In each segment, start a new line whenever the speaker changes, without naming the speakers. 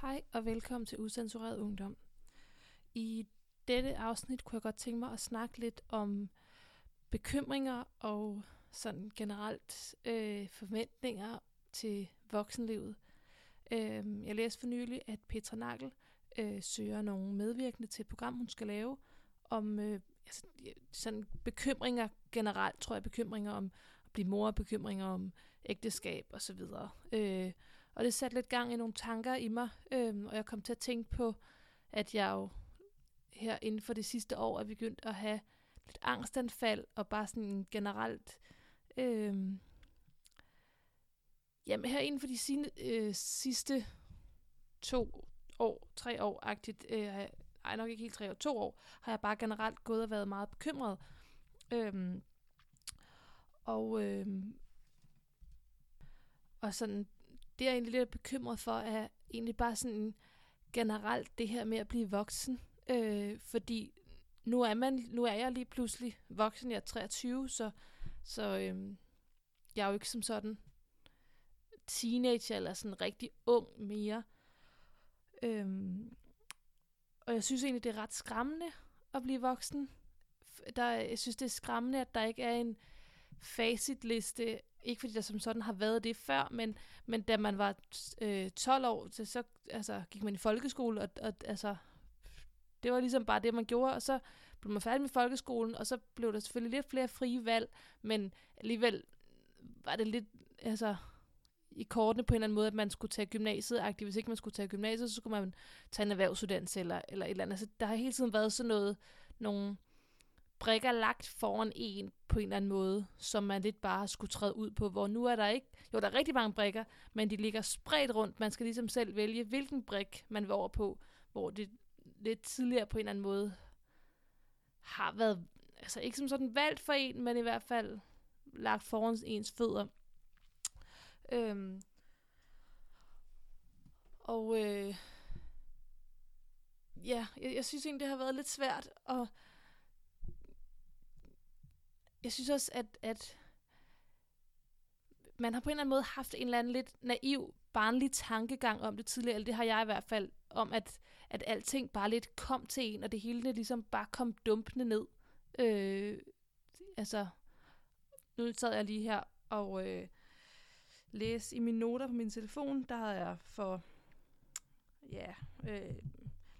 Hej og velkommen til Usensureret Ungdom. I dette afsnit kunne jeg godt tænke mig at snakke lidt om bekymringer og sådan generelt øh, forventninger til voksenlivet. Øh, jeg læste for nylig, at Petra Nagel øh, søger nogle medvirkende til et program, hun skal lave, om øh, altså, sådan bekymringer generelt, tror jeg, bekymringer om at blive mor, bekymringer om ægteskab osv. Øh, og det satte lidt gang i nogle tanker i mig, øhm, og jeg kom til at tænke på, at jeg jo her inden for det sidste år er begyndt at have lidt angstanfald, og bare sådan generelt... øhm, jamen her inden for de sine, øh, sidste to år, tre år-agtigt, øh, ej nok ikke helt tre år, to år, har jeg bare generelt gået og været meget bekymret. Øhm, og, øhm, og sådan, det er jeg egentlig lidt bekymret for, er egentlig bare sådan generelt det her med at blive voksen. Øh, fordi nu er, man, nu er jeg lige pludselig voksen, jeg er 23, så, så øh, jeg er jo ikke som sådan teenager eller sådan rigtig ung mere. Øhm, og jeg synes egentlig, det er ret skræmmende at blive voksen. Der, jeg synes, det er skræmmende, at der ikke er en facitliste. Ikke fordi der som sådan har været det før, men, men da man var øh, 12 år, så, så altså, gik man i folkeskole, og, og altså, det var ligesom bare det, man gjorde, og så blev man færdig med folkeskolen, og så blev der selvfølgelig lidt flere frie valg, men alligevel var det lidt, altså, i kortene på en eller anden måde, at man skulle tage gymnasiet Hvis ikke man skulle tage gymnasiet, så skulle man tage en erhvervsuddannelse eller, eller et eller andet. Så der har hele tiden været sådan noget, nogle brikker lagt foran en på en eller anden måde, som man lidt bare skulle træde ud på, hvor nu er der ikke, jo der er rigtig mange brikker, men de ligger spredt rundt. Man skal ligesom selv vælge, hvilken brik man vil over på, hvor det lidt tidligere på en eller anden måde har været, altså ikke som sådan valgt for en, men i hvert fald lagt foran ens fødder. Øhm, og øh, ja, jeg, jeg synes egentlig, det har været lidt svært, og jeg synes også, at, at man har på en eller anden måde haft en eller anden lidt naiv, barnlig tankegang om det tidligere, eller det har jeg i hvert fald, om at, at alting bare lidt kom til en, og det hele det ligesom bare kom dumpende ned. Øh, altså, nu sad jeg lige her og øh, læste i mine noter på min telefon. Der havde jeg for ja, øh,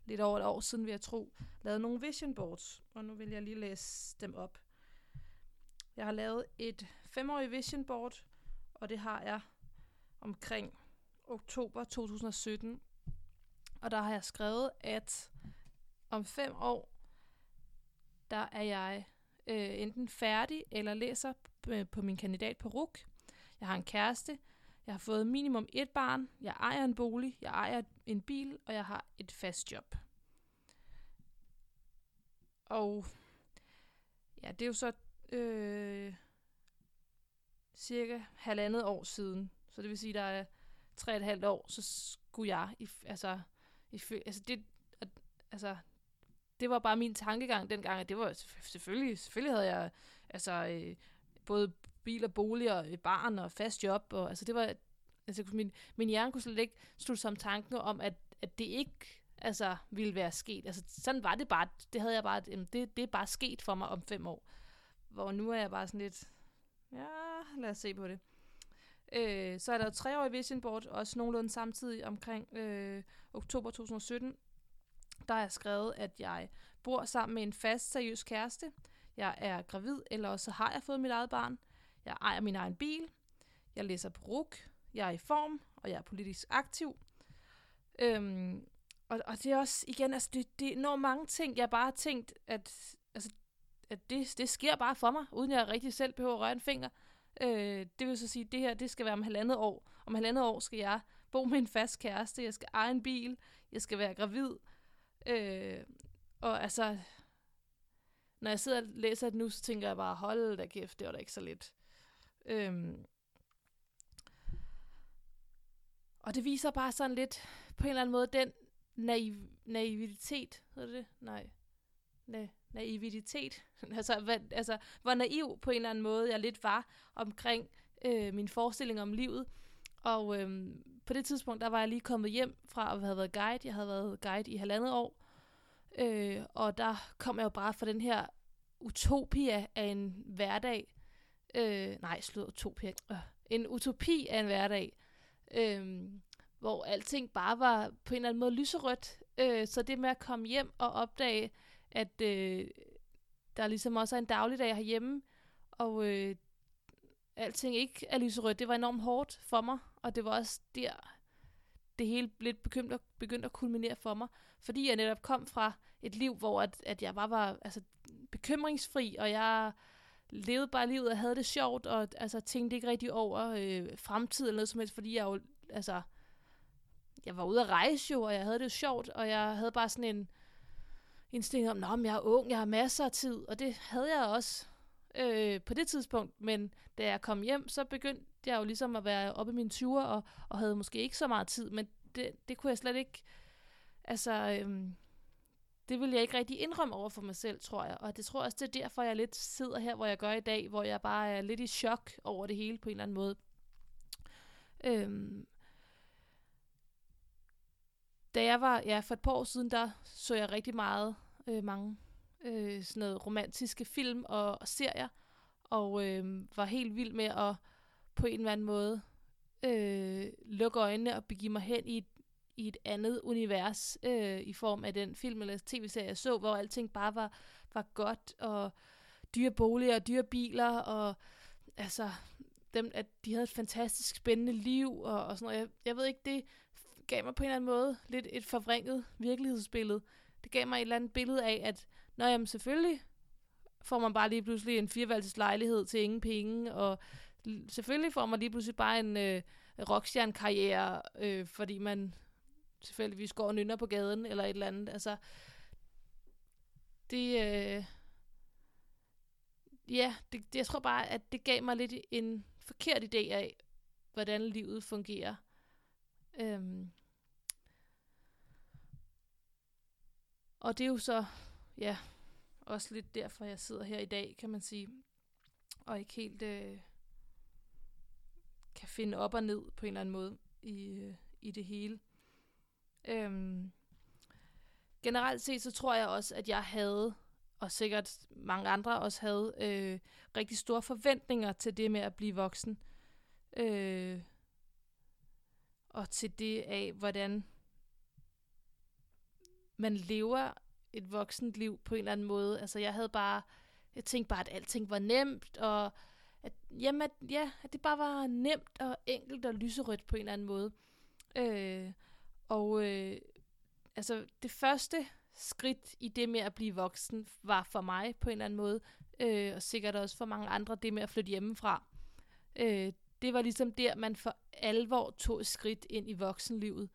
lidt over et år siden, vil jeg tro, lavet nogle vision boards. Og nu vil jeg lige læse dem op. Jeg har lavet et femårig vision board, og det har jeg omkring oktober 2017. Og der har jeg skrevet, at om fem år, der er jeg øh, enten færdig eller læser øh, på min kandidat på RUK. Jeg har en kæreste. Jeg har fået minimum et barn. Jeg ejer en bolig. Jeg ejer en bil. Og jeg har et fast job. Og ja, det er jo så øh, cirka halvandet år siden. Så det vil sige, der er tre og et halvt år, så skulle jeg, i, altså, i, altså det, altså, det var bare min tankegang dengang, at det var selvfølgelig, selvfølgelig havde jeg, altså, øh, både bil og bolig og et barn og fast job. Og, altså det var, altså min, min hjerne kunne slet ikke slutte som tanken om, at, at det ikke altså, ville være sket. Altså sådan var det bare. Det havde jeg bare, det, det er bare sket for mig om fem år. Hvor nu er jeg bare sådan lidt, ja, lad os se på det. Øh, så er der jo tre år i Vision Board, også nogenlunde samtidig omkring øh, oktober 2017. Der er jeg skrevet, at jeg bor sammen med en fast, seriøs kæreste. Jeg er gravid, eller også har jeg fået mit eget barn. Jeg ejer min egen bil. Jeg læser på RUK. Jeg er i form, og jeg er politisk aktiv. Øhm, og, og det er også, igen, altså det, det er enormt mange ting, jeg bare har tænkt, at, altså, at det, det sker bare for mig, uden jeg rigtig selv behøver at røre en finger. Øh, det vil så sige, at det her, det skal være om halvandet år. Om halvandet år skal jeg bo med en fast kæreste, jeg skal eje en bil, jeg skal være gravid. Øh, og altså, når jeg sidder og læser det nu, så tænker jeg bare, hold da kæft, det var da ikke så lidt. Øhm, og det viser bare sådan lidt, på en eller anden måde, den naiv, naivitet, hedder det? Nej. Nej naivitet. altså, hvad, altså, hvor naiv på en eller anden måde jeg lidt var omkring øh, min forestilling om livet. Og øh, på det tidspunkt, der var jeg lige kommet hjem fra at have været guide. Jeg havde været guide i halvandet år. Øh, og der kom jeg jo bare fra den her utopia af en hverdag. Øh, nej, slut utopia. Øh, en utopi af en hverdag. Øh, hvor alting bare var på en eller anden måde lyserødt. Øh, så det med at komme hjem og opdage, at øh, der ligesom også er en dagligdag herhjemme, og øh, alting ikke er lyserødt, det var enormt hårdt for mig, og det var også der, det hele lidt begyndte, begyndte at kulminere for mig, fordi jeg netop kom fra et liv, hvor at, at jeg bare var altså, bekymringsfri, og jeg levede bare livet og havde det sjovt, og altså, tænkte ikke rigtig over øh, fremtiden eller noget som helst, fordi jeg jo, altså, jeg var ude at rejse jo, og jeg havde det jo sjovt, og jeg havde bare sådan en instinkt om, at jeg er ung, jeg har masser af tid, og det havde jeg også øh, på det tidspunkt, men da jeg kom hjem, så begyndte jeg jo ligesom at være oppe i mine 20'er, og, og havde måske ikke så meget tid, men det, det kunne jeg slet ikke, altså, øh, det vil jeg ikke rigtig indrømme over for mig selv, tror jeg, og det tror jeg også, det er derfor, jeg lidt sidder her, hvor jeg gør i dag, hvor jeg bare er lidt i chok over det hele på en eller anden måde. Øh, da jeg var, ja, for et par år siden, der så jeg rigtig meget, øh, mange øh, sådan noget romantiske film og, og serier, og øh, var helt vild med at på en eller anden måde øh, lukke øjnene og begive mig hen i et, i et andet univers øh, i form af den film eller tv-serie, jeg så, hvor alting bare var, var godt, og dyre boliger og dyre biler, og altså, dem, at de havde et fantastisk spændende liv, og, og sådan noget. Jeg, jeg ved ikke, det gav mig på en eller anden måde lidt et forvrænget virkelighedsbillede. Det gav mig et eller andet billede af, at når jamen selvfølgelig får man bare lige pludselig en fireværelses lejlighed til ingen penge, og selvfølgelig får man lige pludselig bare en øh, rockstjerne-karriere, øh, fordi man tilfældigvis går og nynner på gaden, eller et eller andet. Altså, det, øh, ja, det, jeg tror bare, at det gav mig lidt en forkert idé af, hvordan livet fungerer. Øhm. Og det er jo så ja, også lidt derfor, jeg sidder her i dag, kan man sige. Og ikke helt øh, kan finde op og ned på en eller anden måde i, øh, i det hele. Øhm, generelt set, så tror jeg også, at jeg havde, og sikkert mange andre også havde, øh, rigtig store forventninger til det med at blive voksen. Øh, og til det af, hvordan man lever et voksent liv på en eller anden måde. Altså jeg havde bare, jeg tænkte bare, at alting var nemt, og at, jamen, at, ja, at det bare var nemt og enkelt og lyserødt på en eller anden måde. Øh, og øh, altså det første skridt i det med at blive voksen var for mig på en eller anden måde, øh, og sikkert også for mange andre, det med at flytte hjemmefra. Øh, det var ligesom der, man for alvor tog et skridt ind i voksenlivet.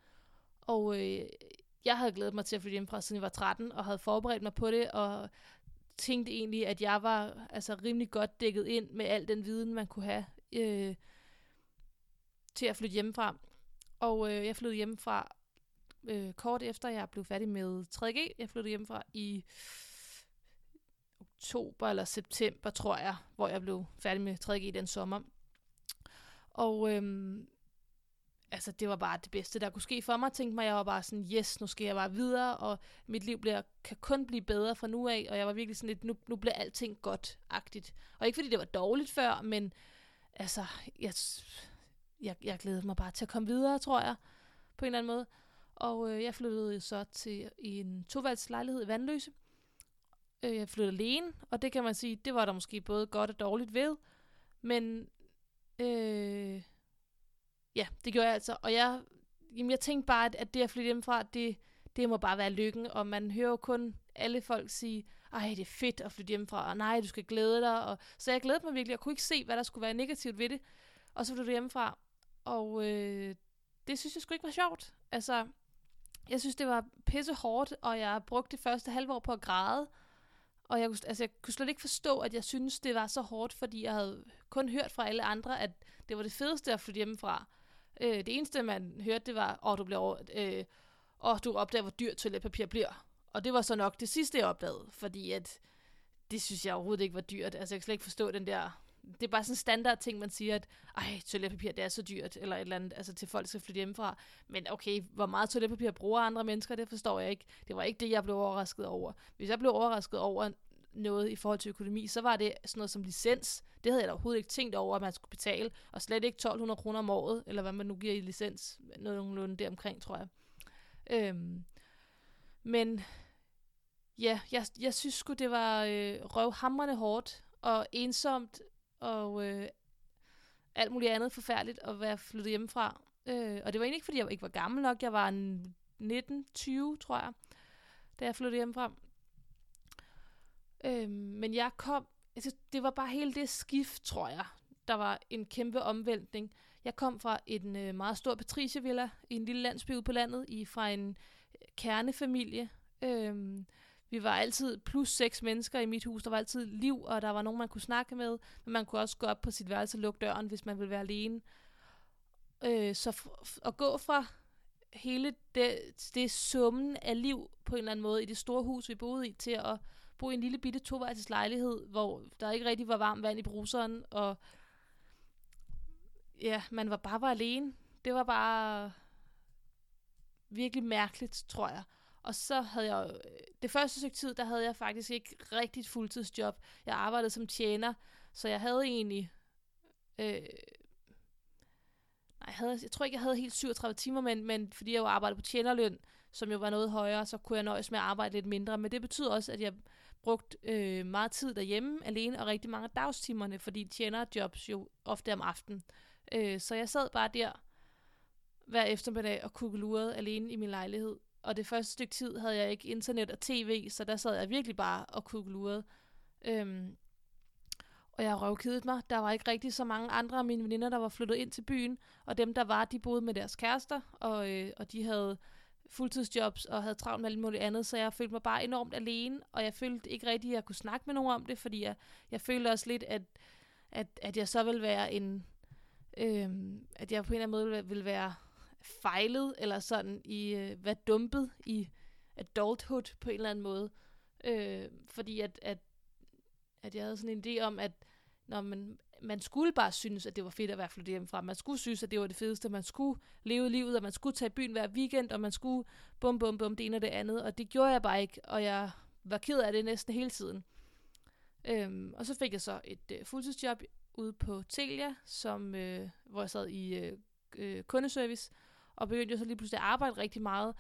Og øh, jeg havde glædet mig til at flytte hjemmefra, siden jeg var 13, og havde forberedt mig på det, og tænkte egentlig, at jeg var altså rimelig godt dækket ind med al den viden, man kunne have øh, til at flytte hjemmefra. Og øh, jeg flyttede hjemmefra øh, kort efter, jeg blev færdig med 3G. Jeg flyttede hjemmefra i oktober eller september, tror jeg, hvor jeg blev færdig med 3G den sommer. Og øhm, altså, det var bare det bedste, der kunne ske for mig. Tænkte mig, jeg var bare sådan, yes, nu skal jeg bare videre, og mit liv bliver, kan kun blive bedre fra nu af, og jeg var virkelig sådan lidt, nu, nu bliver alting godt-agtigt. Og ikke fordi det var dårligt før, men altså, jeg, jeg, jeg glædede mig bare til at komme videre, tror jeg, på en eller anden måde. Og øh, jeg flyttede så til i en toværelseslejlighed i Vandløse. Øh, jeg flyttede alene, og det kan man sige, det var der måske både godt og dårligt ved. Men øh, ja, det gjorde jeg altså. Og jeg, jamen, jeg tænkte bare, at, at det at flytte hjemmefra, det, det må bare være lykken. Og man hører jo kun alle folk sige, ej, det er fedt at flytte hjemmefra, og nej, du skal glæde dig. Og, så jeg glædede mig virkelig, jeg kunne ikke se, hvad der skulle være negativt ved det. Og så flyttede jeg hjemmefra, og øh, det synes jeg sgu ikke var sjovt. Altså, jeg synes, det var pisse hårdt, og jeg brugte det første halve år på at græde. Og jeg kunne, altså, jeg kunne slet ikke forstå, at jeg synes, det var så hårdt, fordi jeg havde kun hørt fra alle andre, at det var det fedeste at flytte hjemmefra. Øh, det eneste, man hørte, det var, åh, du bliver over, øh, åh, du opdager, hvor dyrt toiletpapir bliver. Og det var så nok det sidste, jeg opdagede, fordi at det synes jeg overhovedet ikke var dyrt. Altså, jeg kan slet ikke forstå den der det er bare sådan en standard ting, man siger, at ej, toiletpapir, det er så dyrt, eller et eller andet, altså til folk skal flytte hjemmefra. Men okay, hvor meget toiletpapir bruger andre mennesker, det forstår jeg ikke. Det var ikke det, jeg blev overrasket over. Hvis jeg blev overrasket over noget i forhold til økonomi, så var det sådan noget som licens. Det havde jeg da overhovedet ikke tænkt over, at man skulle betale, og slet ikke 1200 kroner om året, eller hvad man nu giver i licens, noget nogenlunde deromkring, tror jeg. Øhm, men ja, jeg, jeg synes sgu, det var øh, røvhamrende hårdt, og ensomt, og øh, alt muligt andet forfærdeligt at være flyttet hjemmefra. Øh, og det var egentlig ikke, fordi jeg ikke var gammel nok. Jeg var 19-20, tror jeg, da jeg flyttede hjemmefra. Øh, men jeg kom, altså, det var bare hele det skift, tror jeg. Der var en kæmpe omvæltning. Jeg kom fra en øh, meget stor patricievilla i en lille landsby ude på landet, i, fra en øh, kernefamilie. Øhm, vi var altid plus seks mennesker i mit hus. Der var altid liv, og der var nogen, man kunne snakke med. Men man kunne også gå op på sit værelse og lukke døren, hvis man ville være alene. Øh, så at gå fra hele det, det summen af liv på en eller anden måde i det store hus, vi boede i, til at bo i en lille bitte toværelses lejlighed, hvor der ikke rigtig var varmt vand i bruseren, og ja, man var bare var alene. Det var bare virkelig mærkeligt, tror jeg. Og så havde jeg, det første stykke tid, der havde jeg faktisk ikke rigtigt fuldtidsjob. Jeg arbejdede som tjener, så jeg havde egentlig, øh, nej, jeg, havde, jeg tror ikke, jeg havde helt 37 timer, men, men fordi jeg jo arbejdede på tjenerløn, som jo var noget højere, så kunne jeg nøjes med at arbejde lidt mindre. Men det betyder også, at jeg brugte øh, meget tid derhjemme alene, og rigtig mange af dagstimerne, fordi tjenerjobs jo ofte om aftenen. Øh, så jeg sad bare der hver eftermiddag og kugelurede alene i min lejlighed og det første stykke tid havde jeg ikke internet og tv, så der sad jeg virkelig bare og kugelurede. Øhm, og jeg røvkedede mig. Der var ikke rigtig så mange andre af mine veninder, der var flyttet ind til byen. Og dem, der var, de boede med deres kærester, og, øh, og de havde fuldtidsjobs og havde travlt med alt muligt andet, så jeg følte mig bare enormt alene, og jeg følte ikke rigtig, at jeg kunne snakke med nogen om det, fordi jeg, jeg følte også lidt, at, at, at jeg så ville være en, øh, at jeg på en eller anden måde ville, være fejlet, eller sådan i, øh, være dumpet i adulthood på en eller anden måde. Øh, fordi at, at, at jeg havde sådan en idé om, at når man, man skulle bare synes, at det var fedt at være flyttet hjemmefra. Man skulle synes, at det var det fedeste. Man skulle leve livet, og man skulle tage i byen hver weekend, og man skulle bum, bum, bum, det ene og det andet. Og det gjorde jeg bare ikke, og jeg var ked af det næsten hele tiden. Øhm, og så fik jeg så et øh, fuldtidsjob ude på Telia, som, øh, hvor jeg sad i øh, øh kundeservice, og begyndte jo så lige pludselig at arbejde rigtig meget.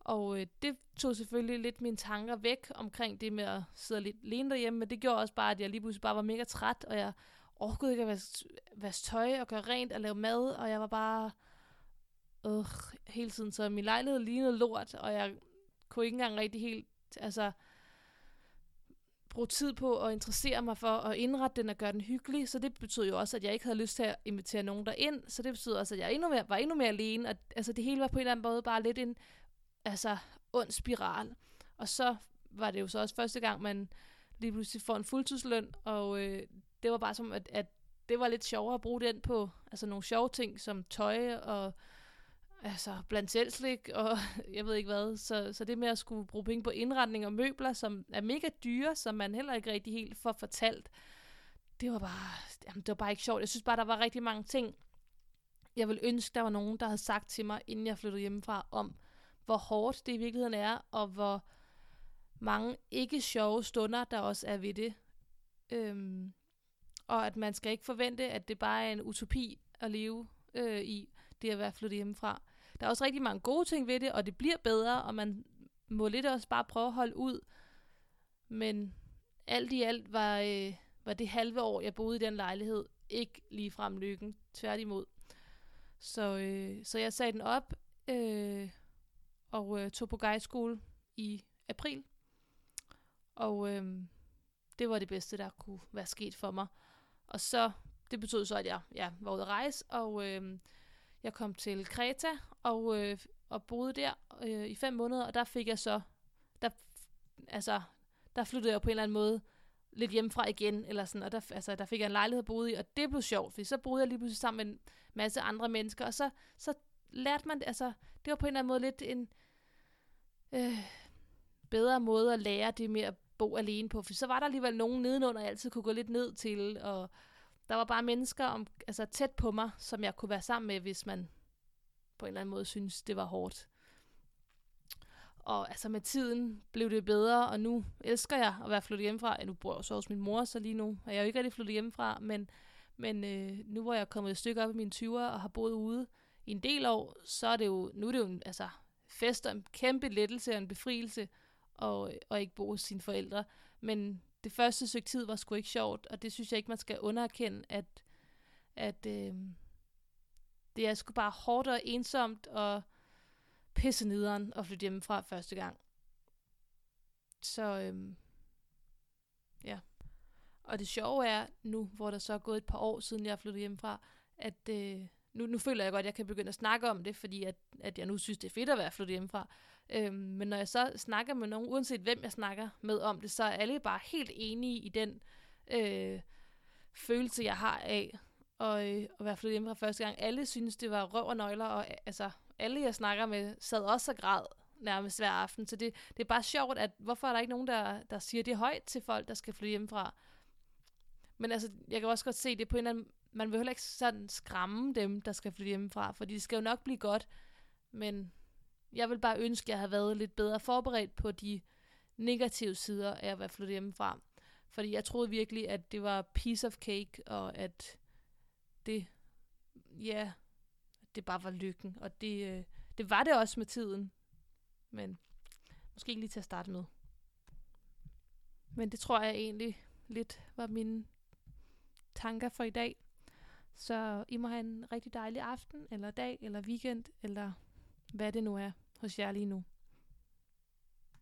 Og øh, det tog selvfølgelig lidt mine tanker væk omkring det med at sidde lidt alene derhjemme, men det gjorde også bare, at jeg lige pludselig bare var mega træt, og jeg overhovedet ikke at vaske, vaske tøj og gøre rent og lave mad, og jeg var bare øh, hele tiden, så min lejlighed lignede lort, og jeg kunne ikke engang rigtig helt, altså, bruge tid på at interessere mig for at indrette den og gøre den hyggelig, så det betød jo også, at jeg ikke havde lyst til at invitere nogen derind, så det betød også, at jeg endnu mere, var endnu mere alene, og altså det hele var på en eller anden måde bare lidt en altså, ond spiral. Og så var det jo så også første gang, man lige pludselig får en fuldtidsløn, og øh, det var bare som, at, at det var lidt sjovere at bruge den på altså nogle sjove ting, som tøj og altså blandt selv slik, og jeg ved ikke hvad. Så, så det med at skulle bruge penge på indretning og møbler, som er mega dyre, som man heller ikke rigtig helt får fortalt, det var bare, jamen, det var bare ikke sjovt. Jeg synes bare, der var rigtig mange ting, jeg ville ønske, der var nogen, der havde sagt til mig, inden jeg flyttede hjemmefra, om hvor hårdt det i virkeligheden er, og hvor mange ikke sjove stunder, der også er ved det. Øhm, og at man skal ikke forvente, at det bare er en utopi at leve øh, i, det at være flyttet hjemmefra. Der er også rigtig mange gode ting ved det, og det bliver bedre, og man må lidt også bare prøve at holde ud. Men alt i alt var, øh, var det halve år, jeg boede i den lejlighed, ikke lige frem lykken. Tværtimod. Så, øh, så jeg sagde den op, øh, og øh, tog på guideskole i april. Og øh, det var det bedste, der kunne være sket for mig. Og så, det betød så, at jeg ja, var ude at rejse, og øh, jeg kom til Kreta og, øh, og boede der øh, i fem måneder, og der fik jeg så, der, altså, der flyttede jeg på en eller anden måde lidt hjemmefra igen, eller sådan, og der, altså, der fik jeg en lejlighed at bo i, og det blev sjovt, fordi så boede jeg lige pludselig sammen med en masse andre mennesker, og så, så lærte man, altså, det var på en eller anden måde lidt en øh, bedre måde at lære det med at bo alene på, for så var der alligevel nogen nedenunder, jeg altid kunne gå lidt ned til, og der var bare mennesker om, altså tæt på mig, som jeg kunne være sammen med, hvis man på en eller anden måde synes, det var hårdt. Og altså med tiden blev det bedre, og nu elsker jeg at være flyttet hjemmefra. Ja, nu bor jeg så hos min mor, så lige nu er jeg jo ikke rigtig flyttet hjemmefra, men, men øh, nu hvor jeg er kommet et stykke op i mine 20'er og har boet ude i en del år, så er det jo, nu er det jo en, altså, fest og en kæmpe lettelse og en befrielse og, og ikke bo hos sine forældre. Men det første stykke tid var sgu ikke sjovt, og det synes jeg ikke, man skal underkende, at, at øh, det er sgu bare hårdt og ensomt og pisse nederen at flytte hjemmefra første gang. Så øh, ja. Og det sjove er nu, hvor der så er gået et par år siden jeg er flyttet hjemmefra, at øh, nu, nu føler jeg godt, at jeg kan begynde at snakke om det, fordi at, at jeg nu synes, det er fedt at være flyttet hjemmefra. Øhm, men når jeg så snakker med nogen, uanset hvem jeg snakker med om det, så er alle bare helt enige i den øh, følelse, jeg har af at, øh, at være flyttet hjemmefra første gang. Alle synes, det var røv og nøgler, og altså, alle jeg snakker med sad også og græd nærmest hver aften. Så det, det er bare sjovt, at hvorfor er der ikke nogen, der, der siger det højt til folk, der skal flytte hjemmefra. Men altså, jeg kan også godt se det på en eller anden man vil heller ikke sådan skræmme dem, der skal flytte hjemmefra, for det skal jo nok blive godt, men jeg vil bare ønske, at jeg havde været lidt bedre forberedt på de negative sider af at være flyttet hjemmefra. Fordi jeg troede virkelig, at det var piece of cake, og at det, ja, det bare var lykken. Og det, øh, det var det også med tiden. Men måske ikke lige til at starte med. Men det tror jeg egentlig lidt var mine tanker for i dag. Så I må have en rigtig dejlig aften, eller dag, eller weekend, eller hvad det nu er hos jer lige nu.